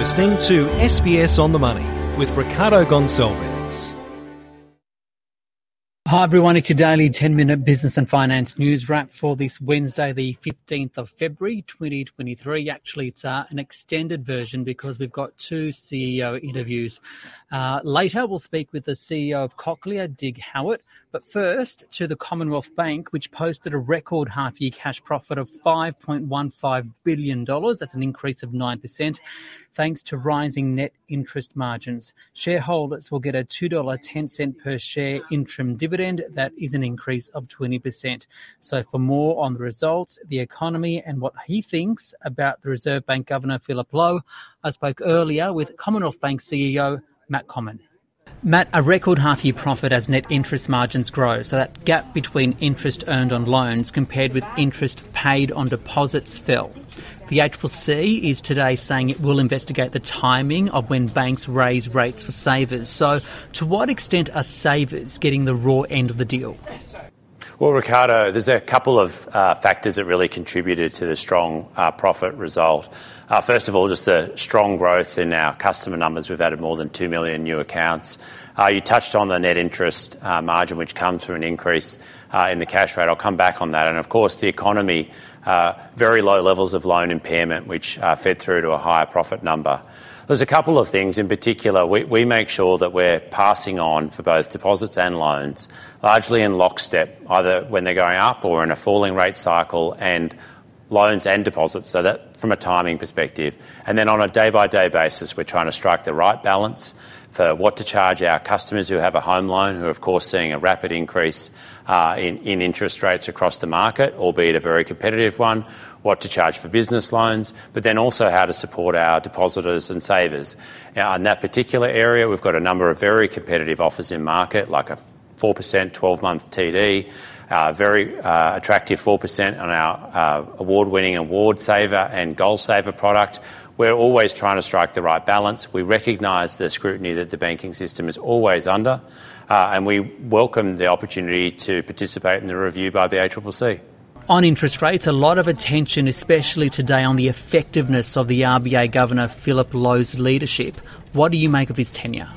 listening to SBS on the Money with Ricardo Gonçalves. Hi everyone, it's your daily 10 minute business and finance news wrap for this Wednesday, the 15th of February 2023. Actually, it's uh, an extended version because we've got two CEO interviews. Uh, later, we'll speak with the CEO of Cochlear, Dig Howitt. But first, to the Commonwealth Bank, which posted a record half year cash profit of $5.15 billion. That's an increase of 9%, thanks to rising net interest margins. Shareholders will get a $2.10 per share interim dividend. That is an increase of 20%. So, for more on the results, the economy, and what he thinks about the Reserve Bank Governor Philip Lowe, I spoke earlier with Commonwealth Bank CEO Matt Comyn. Matt, a record half year profit as net interest margins grow. So that gap between interest earned on loans compared with interest paid on deposits fell. The ACCC is today saying it will investigate the timing of when banks raise rates for savers. So, to what extent are savers getting the raw end of the deal? Well, Ricardo, there's a couple of uh, factors that really contributed to the strong uh, profit result. Uh, first of all, just the strong growth in our customer numbers. We've added more than 2 million new accounts. You touched on the net interest margin, which comes from an increase in the cash rate. I'll come back on that. And of course, the economy, very low levels of loan impairment, which fed through to a higher profit number. There's a couple of things in particular. We, make sure that we're passing on for both deposits and loans, largely in lockstep, either when they're going up or in a falling rate cycle, and loans and deposits, so that from a timing perspective. And then on a day by day basis, we're trying to strike the right balance for what to charge our customers who have a home loan, who are, of course, seeing a rapid increase uh, in interest rates across the market, albeit a very competitive one, what to charge for business loans, but then also how to support our depositors and savers. Now, in that particular area, we've got a number of very competitive offers in market, like a 4% 12 month TD, very uh, attractive 4% on our uh, award winning Award Saver and Goal Saver product. We're always trying to strike the right balance. We recognise the scrutiny that the banking system is always under, uh, and we welcome the opportunity to participate in the review by the ACCC. On interest rates, a lot of attention, especially today, on the effectiveness of the RBA Governor Philip Lowe's leadership. What do you make of his tenure?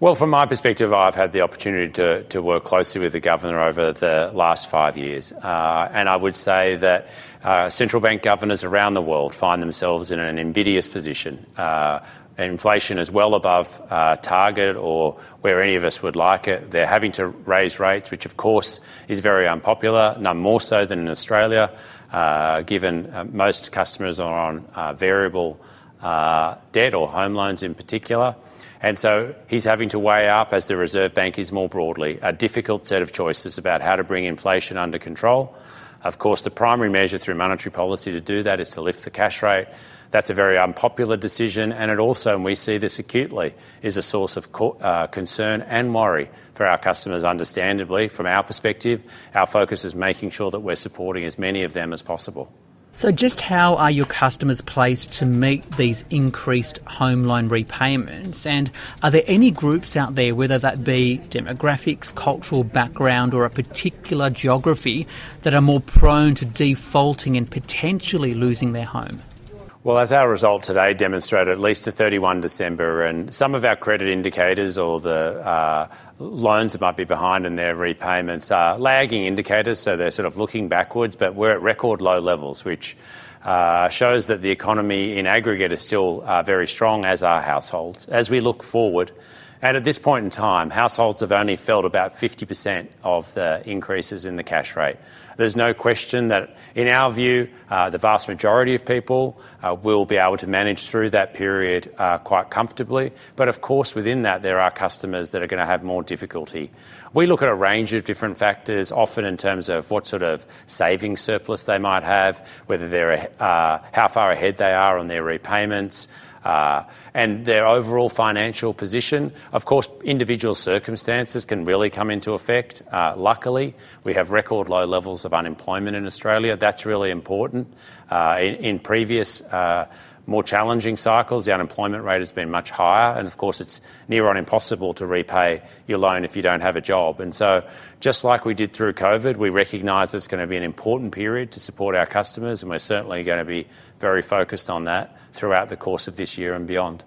Well, from my perspective, I've had the opportunity to, to work closely with the governor over the last five years. Uh, and I would say that uh, central bank governors around the world find themselves in an invidious position. Uh, inflation is well above uh, target or where any of us would like it. They're having to raise rates, which of course is very unpopular, none more so than in Australia, uh, given uh, most customers are on variable debt or home loans in particular. And so he's having to weigh up, as the Reserve Bank is more broadly, a difficult set of choices about how to bring inflation under control. Of course, the primary measure through monetary policy to do that is to lift the cash rate. That's a very unpopular decision, and it also, and we see this acutely, is a source of uh, concern and worry for our customers, understandably. From our perspective, our focus is making sure that we're supporting as many of them as possible. So, just how are your customers placed to meet these increased home loan repayments? And are there any groups out there, whether that be demographics, cultural background, or a particular geography, that are more prone to defaulting and potentially losing their home? Well, as our result today demonstrated, at least to 31 December, and some of our credit indicators or the uh, loans that might be behind in their repayments are lagging indicators, so they're sort of looking backwards, but we're at record low levels, which uh, shows that the economy in aggregate is still uh, very strong, as are households. As we look forward, and at this point in time, households have only felt about 50% of the increases in the cash rate. There's no question that, in our view, uh, the vast majority of people uh, will be able to manage through that period uh, quite comfortably. But of course, within that, there are customers that are going to have more difficulty. We look at a range of different factors, often in terms of what sort of savings surplus they might have, whether they're how far ahead they are on their repayments and their overall financial position. Of course, individual circumstances can really come into effect. Uh, luckily, we have record low levels of unemployment in Australia. That's really important. Uh, in, previous uh, more challenging cycles, the unemployment rate has been much higher, and of course, it's near on impossible to repay your loan if you don't have a job. And so, just like we did through COVID, we recognise it's going to be an important period to support our customers, and we're certainly going to be very focused on that throughout the course of this year and beyond.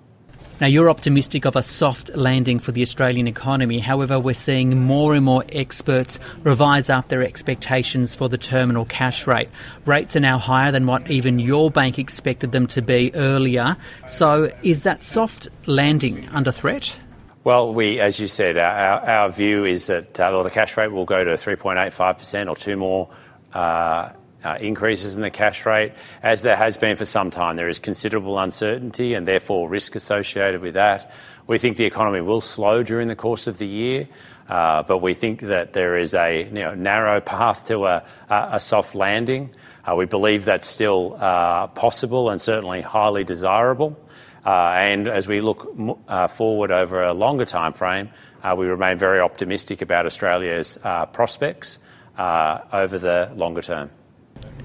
Now, you're optimistic of a soft landing for the Australian economy. However, we're seeing more and more experts revise up their expectations for the terminal cash rate. Rates are now higher than what even your bank expected them to be earlier. So, is that soft landing under threat? Well, we, as you said, our, our view is that uh, well, the cash rate will go to 3.85% or two more uh, increases in the cash rate, as there has been for some time. There is considerable uncertainty and therefore risk associated with that. We think the economy will slow during the course of the year, uh, but we think that there is a narrow path to a, soft landing. Uh, we believe that's still uh, possible and certainly highly desirable. Uh, and as we look uh, forward over a longer time frame, we remain very optimistic about Australia's prospects over the longer term.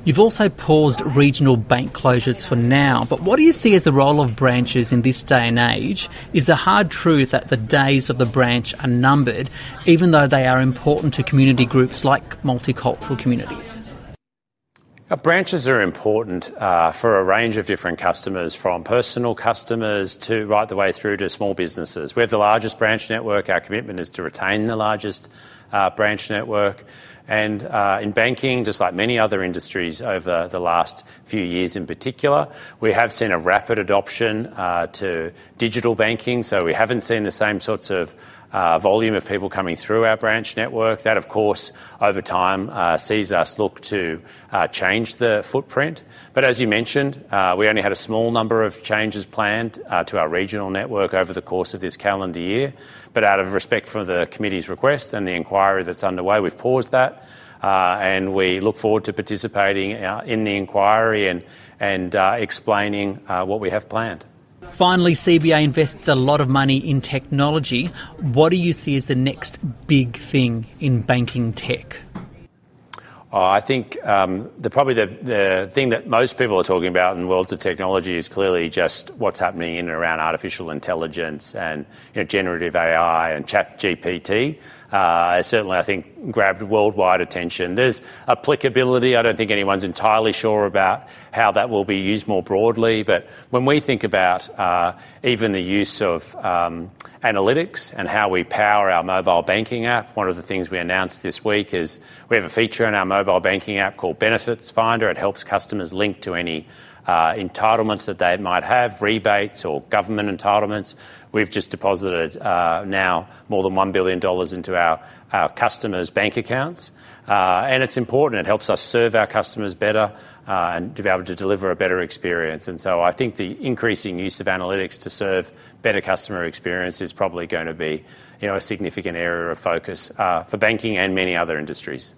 You've also paused regional bank closures for now, but what do you see as the role of branches in this day and age? Is the hard truth that the days of the branch are numbered, even though they are important to community groups like multicultural communities? Our branches are important uh, for a range of different customers, from personal customers to right the way through to small businesses. We have the largest branch network. Our commitment is to retain the largest uh, branch network. And uh, in banking, just like many other industries over the last few years in particular, we have seen a rapid adoption uh, to digital banking. So we haven't seen the same sorts of volume of people coming through our branch network. That, of course, over time uh, sees us look to uh, change the footprint. But as you mentioned, uh, we only had a small number of changes planned uh, to our regional network over the course of this calendar year. But out of respect for the committee's request and the inquiry that's underway, we've paused that. Uh, and we look forward to participating uh, in the inquiry and, uh, explaining uh, what we have planned. Finally, CBA invests a lot of money in technology. What do you see as the next big thing in banking tech? Oh, I think um, the, probably the, the thing that most people are talking about in the worlds of technology is clearly just what's happening in and around artificial intelligence and you know, generative AI and ChatGPT. Uh, certainly, I think, grabbed worldwide attention. There's applicability. I don't think anyone's entirely sure about how that will be used more broadly. But when we think about uh, even the use of um, analytics and how we power our mobile banking app. One of the things we announced this week is we have a feature in our mobile banking app called Benefits Finder. It helps customers link to any uh, entitlements that they might have, rebates or government entitlements. We've just deposited uh, now more than $1 billion into our, customers' bank accounts. Uh, and it's important. It helps us serve our customers better uh, and to be able to deliver a better experience. And so I think the increasing use of analytics to serve better customer experience is probably going to be a significant area of focus for banking and many other industries.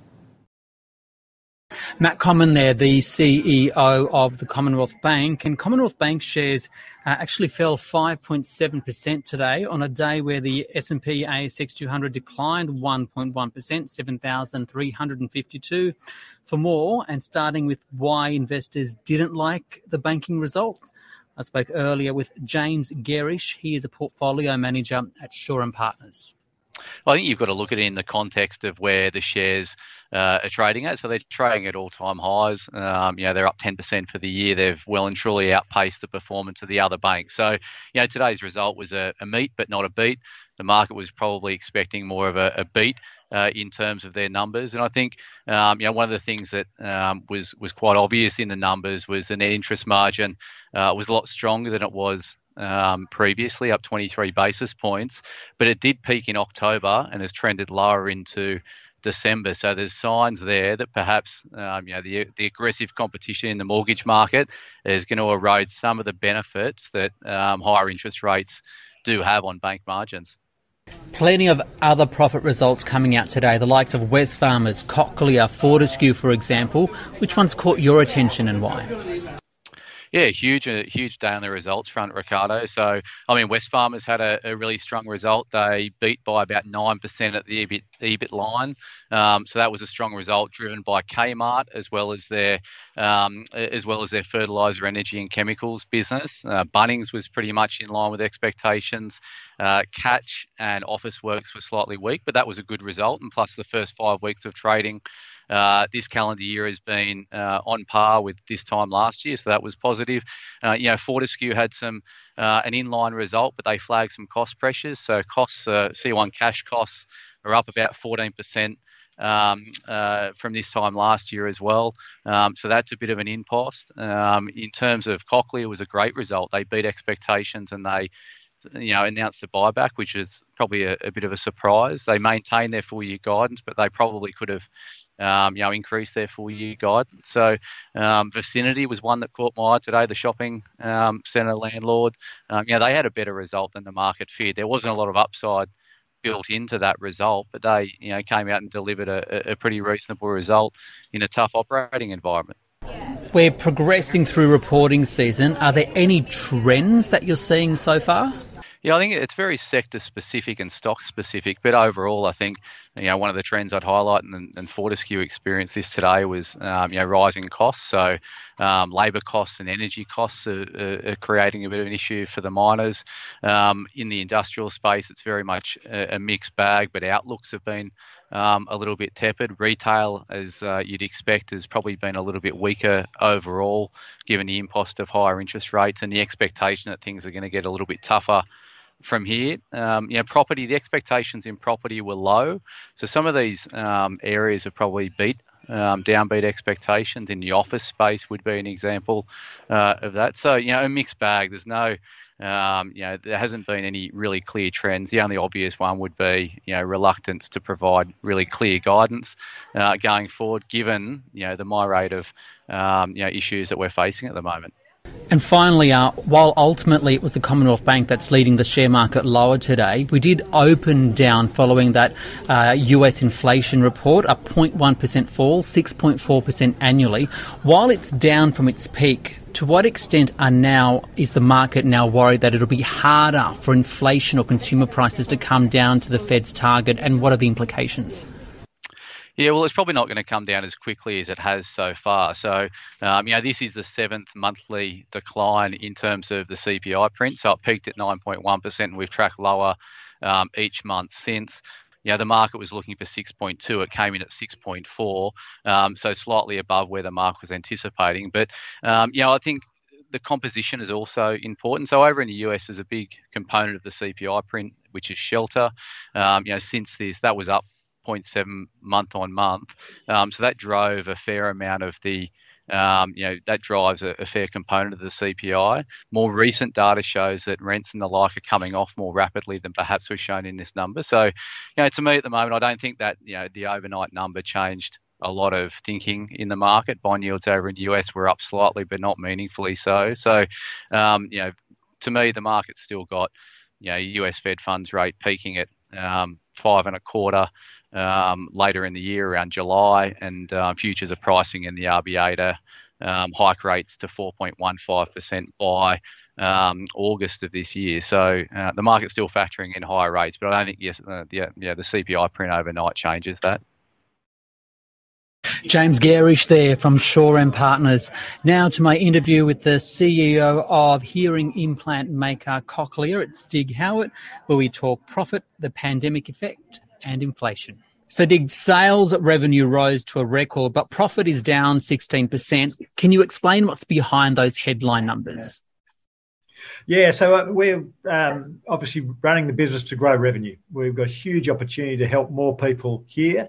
Matt Comyn there, the CEO of the Commonwealth Bank, and Commonwealth Bank shares uh, actually fell 5.7% today on a day where the S&P ASX 200 declined 1.1%, 7,352. For more, and starting with why investors didn't like the banking results, I spoke earlier with James Gerrish. He is a portfolio manager at and Partners. I think you've got to look at it in the context of where the shares uh, are trading at. So they're trading at all-time highs. Um, you know, they're up 10% for the year. They've well and truly outpaced the performance of the other banks. So, you know, today's result was a, a meet, but not a beat. The market was probably expecting more of a, a beat. Uh, in terms of their numbers. And I think um, you know one of the things that um, was was quite obvious in the numbers was the net interest margin uh, was a lot stronger than it was um, previously, up 23 basis points, but it did peak in October and has trended lower into December. So there's signs there that perhaps um, you know the the aggressive competition in the mortgage market is going to erode some of the benefits that um, higher interest rates do have on bank margins. Plenty of other profit results coming out today, the likes of Wesfarmers, Cochlear, Fortescue, for example. Which ones caught your attention and why? Yeah, huge, a huge day on the results front, Ricardo. So, I mean, Wesfarmers had a, a really strong result. They beat by about nine percent at the EBIT, EBIT line. Um, so that was a strong result, driven by Kmart as well as their um, as well as their fertilizer, energy, and chemicals business. Uh, Bunnings was pretty much in line with expectations. Uh, Catch and Officeworks were slightly weak, but that was a good result. And plus, the first five weeks of trading uh, this calendar year has been uh, on par with this time last year, so that was positive. Uh, you know, Fortescue had some uh, an inline result, but they flagged some cost pressures. So costs, uh, C1 cash costs, are up about 14%. Um, uh, from this time last year as well. Um, so that's a bit of an impost. Um, in terms of Cochlear, it was a great result. They beat expectations and they you know, announced the buyback, which is probably a, a, bit of a surprise. They maintained their full year guidance, but they probably could have um, you know, increase their full year guidance. So, um, Vicinity was one that caught my eye today. The shopping um, centre landlord, um, you know, they had a better result than the market feared. There wasn't a lot of upside built into that result, but they, you know, came out and delivered a, a pretty reasonable result in a tough operating environment. We're progressing through reporting season. Are there any trends that you're seeing so far? Yeah, I think it's very sector specific and stock specific, but overall, I think you know one of the trends I'd highlight, and, and Fortescue experienced this today, was um, you know rising costs. So um, labour costs and energy costs are, are, creating a bit of an issue for the miners. Um, in the industrial space, it's very much a, a mixed bag, but outlooks have been um, a little bit tepid. Retail, as uh, you'd expect, has probably been a little bit weaker overall, given the impost of higher interest rates and the expectation that things are going to get a little bit tougher from here. Um, you know, property, the expectations in property were low. So some of these um, areas have probably beat um, downbeat expectations. In the office space would be an example uh, of that. So you know, a mixed bag. There's no, um, you know, there hasn't been any really clear trends. The only obvious one would be you know reluctance to provide really clear guidance uh, going forward, given you know the myriad of um, you know issues that we're facing at the moment. And finally, uh, while ultimately it was the Commonwealth Bank that's leading the share market lower today, we did open down following that uh, US inflation report, a 0.1% fall, 6.4% annually. While it's down from its peak, to what extent are now is the market now worried that it'll be harder for inflation or consumer prices to come down to the Fed's target, and what are the implications? Yeah, well, it's probably not going to come down as quickly as it has so far. So, um, you know, this is the seventh monthly decline in terms of the CPI print. So it peaked at 9.1%, and we've tracked lower um, each month since. You know, the market was looking for 6.2. It came in at 6.4, um, so slightly above where the market was anticipating. But, um, you know, I think the composition is also important. So over in the US, there's a big component of the CPI print, which is shelter. Um, you know, since this, that was up 0.7 month on month. Um, so that drove a fair amount of the um, you know that drives a, a, fair component of the CPI. More recent data shows that rents and the like are coming off more rapidly than perhaps was shown in this number. So, you know, to me at the moment, I don't think that you know the overnight number changed a lot of thinking in the market. Bond yields over in the US were up slightly, but not meaningfully so. So, um, you know, to me, the market's still got you know US Fed funds rate peaking at um, five and a quarter um, later in the year around July, and uh, futures are pricing in the RBA to um, hike rates to 4.15% by um, August of this year. So uh, the market's still factoring in higher rates, but I don't think yes, uh, yeah, yeah, the CPI print overnight changes that. James Gerrish there from Shaw and Partners. Now to my interview with the CEO of hearing implant maker Cochlear. It's Dig Howitt, where we talk profit, the pandemic effect, and inflation. So, Dig, sales revenue rose to a record, but profit is down 16%. Can you explain what's behind those headline numbers? Yeah, so uh, we're um, obviously running the business to grow revenue. We've got a huge opportunity to help more people here,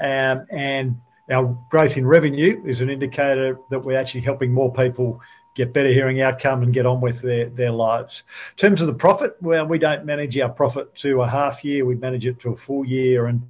um, and our growth in revenue is an indicator that we're actually helping more people get better hearing outcome and get on with their, their lives. In terms of the profit, well, we don't manage our profit to a half year, we manage it to a full year, and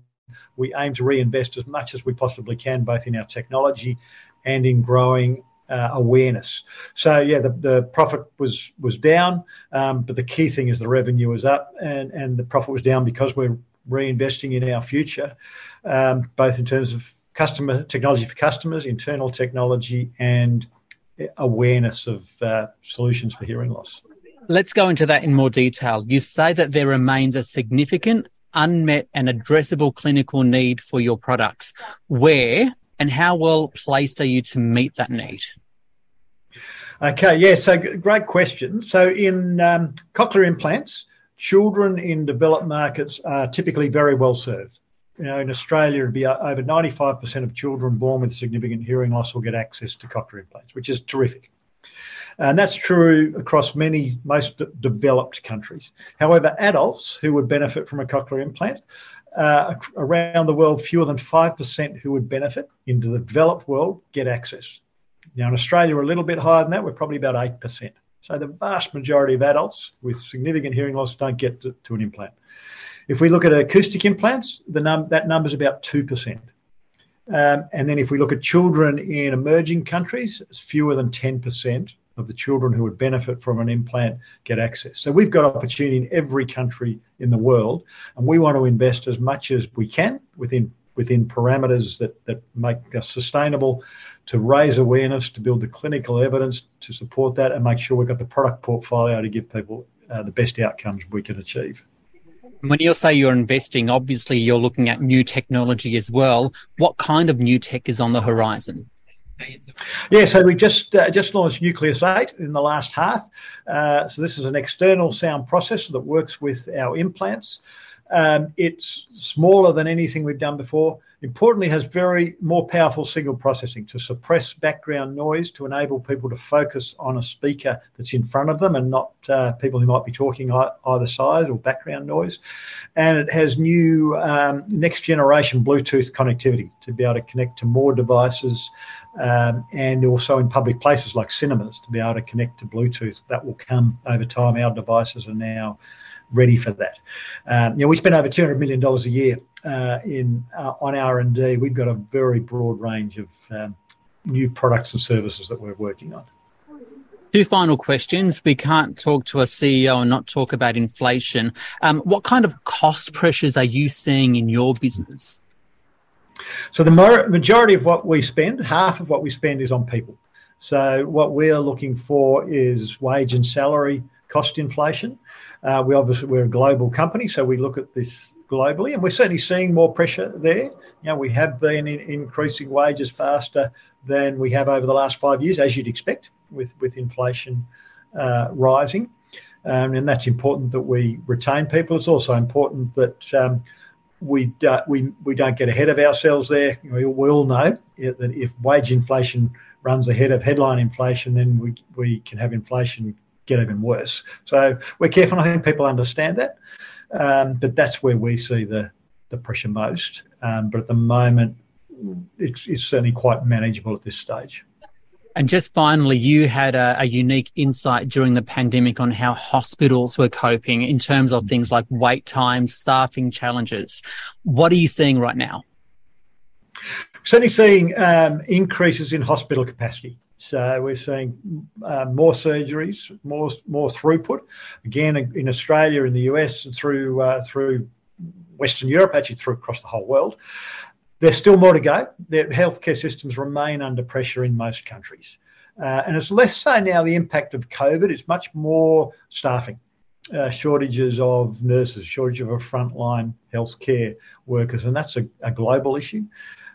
we aim to reinvest as much as we possibly can, both in our technology and in growing uh, awareness. So yeah, the, the profit was was down, um, but the key thing is the revenue was up, and and the profit was down because we're reinvesting in our future, um, both in terms of customer technology for customers, internal technology, and awareness of uh, solutions for hearing loss. Let's go into that in more detail. You say that there remains a significant unmet and addressable clinical need for your products. Where and how well placed are you to meet that need? Okay, yeah, so great question. So in um, cochlear implants, children in developed markets are typically very well served. You know, in Australia, it'd be over 95% of children born with significant hearing loss will get access to cochlear implants, which is terrific. And that's true across many, most developed countries. However, adults who would benefit from a cochlear implant, uh, around the world, fewer than 5% who would benefit in the developed world get access. Now, in Australia, we're a little bit higher than that. We're probably about 8%. So the vast majority of adults with significant hearing loss don't get to, to an implant. If we look at acoustic implants, the num- that number is about 2%. Um, and then if we look at children in emerging countries, it's fewer than 10% of the children who would benefit from an implant get access. So we've got opportunity in every country in the world, and we want to invest as much as we can within within parameters that, that make us sustainable to raise awareness, to build the clinical evidence to support that, and make sure we've got the product portfolio to give people uh, the best outcomes we can achieve. When you say you're investing, obviously you're looking at new technology as well. What kind of new tech is on the horizon? Yeah, so we just uh, just launched Nucleus 8 in the last half. Uh, so this is an external sound processor that works with our implants. Um, it's smaller than anything we've done before. Importantly, has very more powerful signal processing to suppress background noise to enable people to focus on a speaker that's in front of them and not uh, people who might be talking either side or background noise. And it has new um, next generation Bluetooth connectivity to be able to connect to more devices um, and also in public places like cinemas to be able to connect to Bluetooth. That will come over time. Our devices are now ready for that. Um, you know, we spend over two hundred million dollars a year uh, in uh, on R and D. We've got a very broad range of um, new products and services that we're working on. Two final questions. We can't talk to a CEO and not talk about inflation. Um, what kind of cost pressures are you seeing in your business? So the majority of what we spend, half of what we spend, is on people. So what we're looking for is wage and salary cost inflation. Uh, we obviously we're a global company, so we look at this globally, and we're certainly seeing more pressure there. You know, we have been in increasing wages faster than we have over the last five years, as you'd expect, with with inflation uh, rising. Um, and that's important that we retain people. It's also important that um, we, uh, we, we don't get ahead of ourselves there. We, we all know that if wage inflation runs ahead of headline inflation, then we, we can have inflation get even worse. So we're careful. I think people understand that, um, but that's where we see the the pressure most. Um, but at the moment, it's, it's certainly quite manageable at this stage. And just finally, you had a, a, unique insight during the pandemic on how hospitals were coping in terms of things like wait times, staffing challenges. What are you seeing right now? Certainly seeing um, increases in hospital capacity. So we're seeing uh, more surgeries, more more throughput. Again, in Australia, in the US, and through uh, through Western Europe, actually through across the whole world. There's still more to go. Their healthcare systems remain under pressure in most countries, uh, and it's less so now the impact of COVID. It's much more staffing. Uh, shortages of nurses, shortage of frontline healthcare workers, and that's a, a global issue.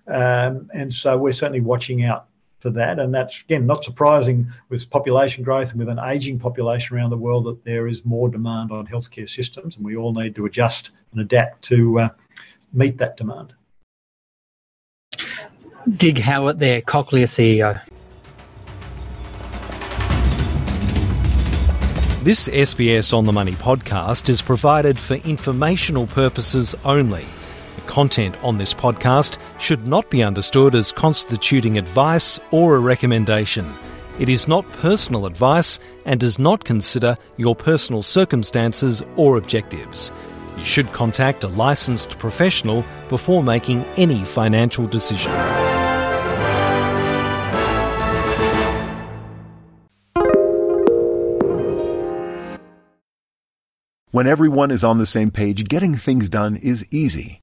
Um, and so we're certainly watching out for that. And that's, again, not surprising with population growth and with an aging population around the world that there is more demand on healthcare systems, and we all need to adjust and adapt to uh, meet that demand. Dig Howitt there, Cochlear CEO. This SBS On the Money podcast is provided for informational purposes only. Content on this podcast should not be understood as constituting advice or a recommendation. It is not personal advice and does not consider your personal circumstances or objectives. You should contact a licensed professional before making any financial decision. When everyone is on the same page, getting things done is easy.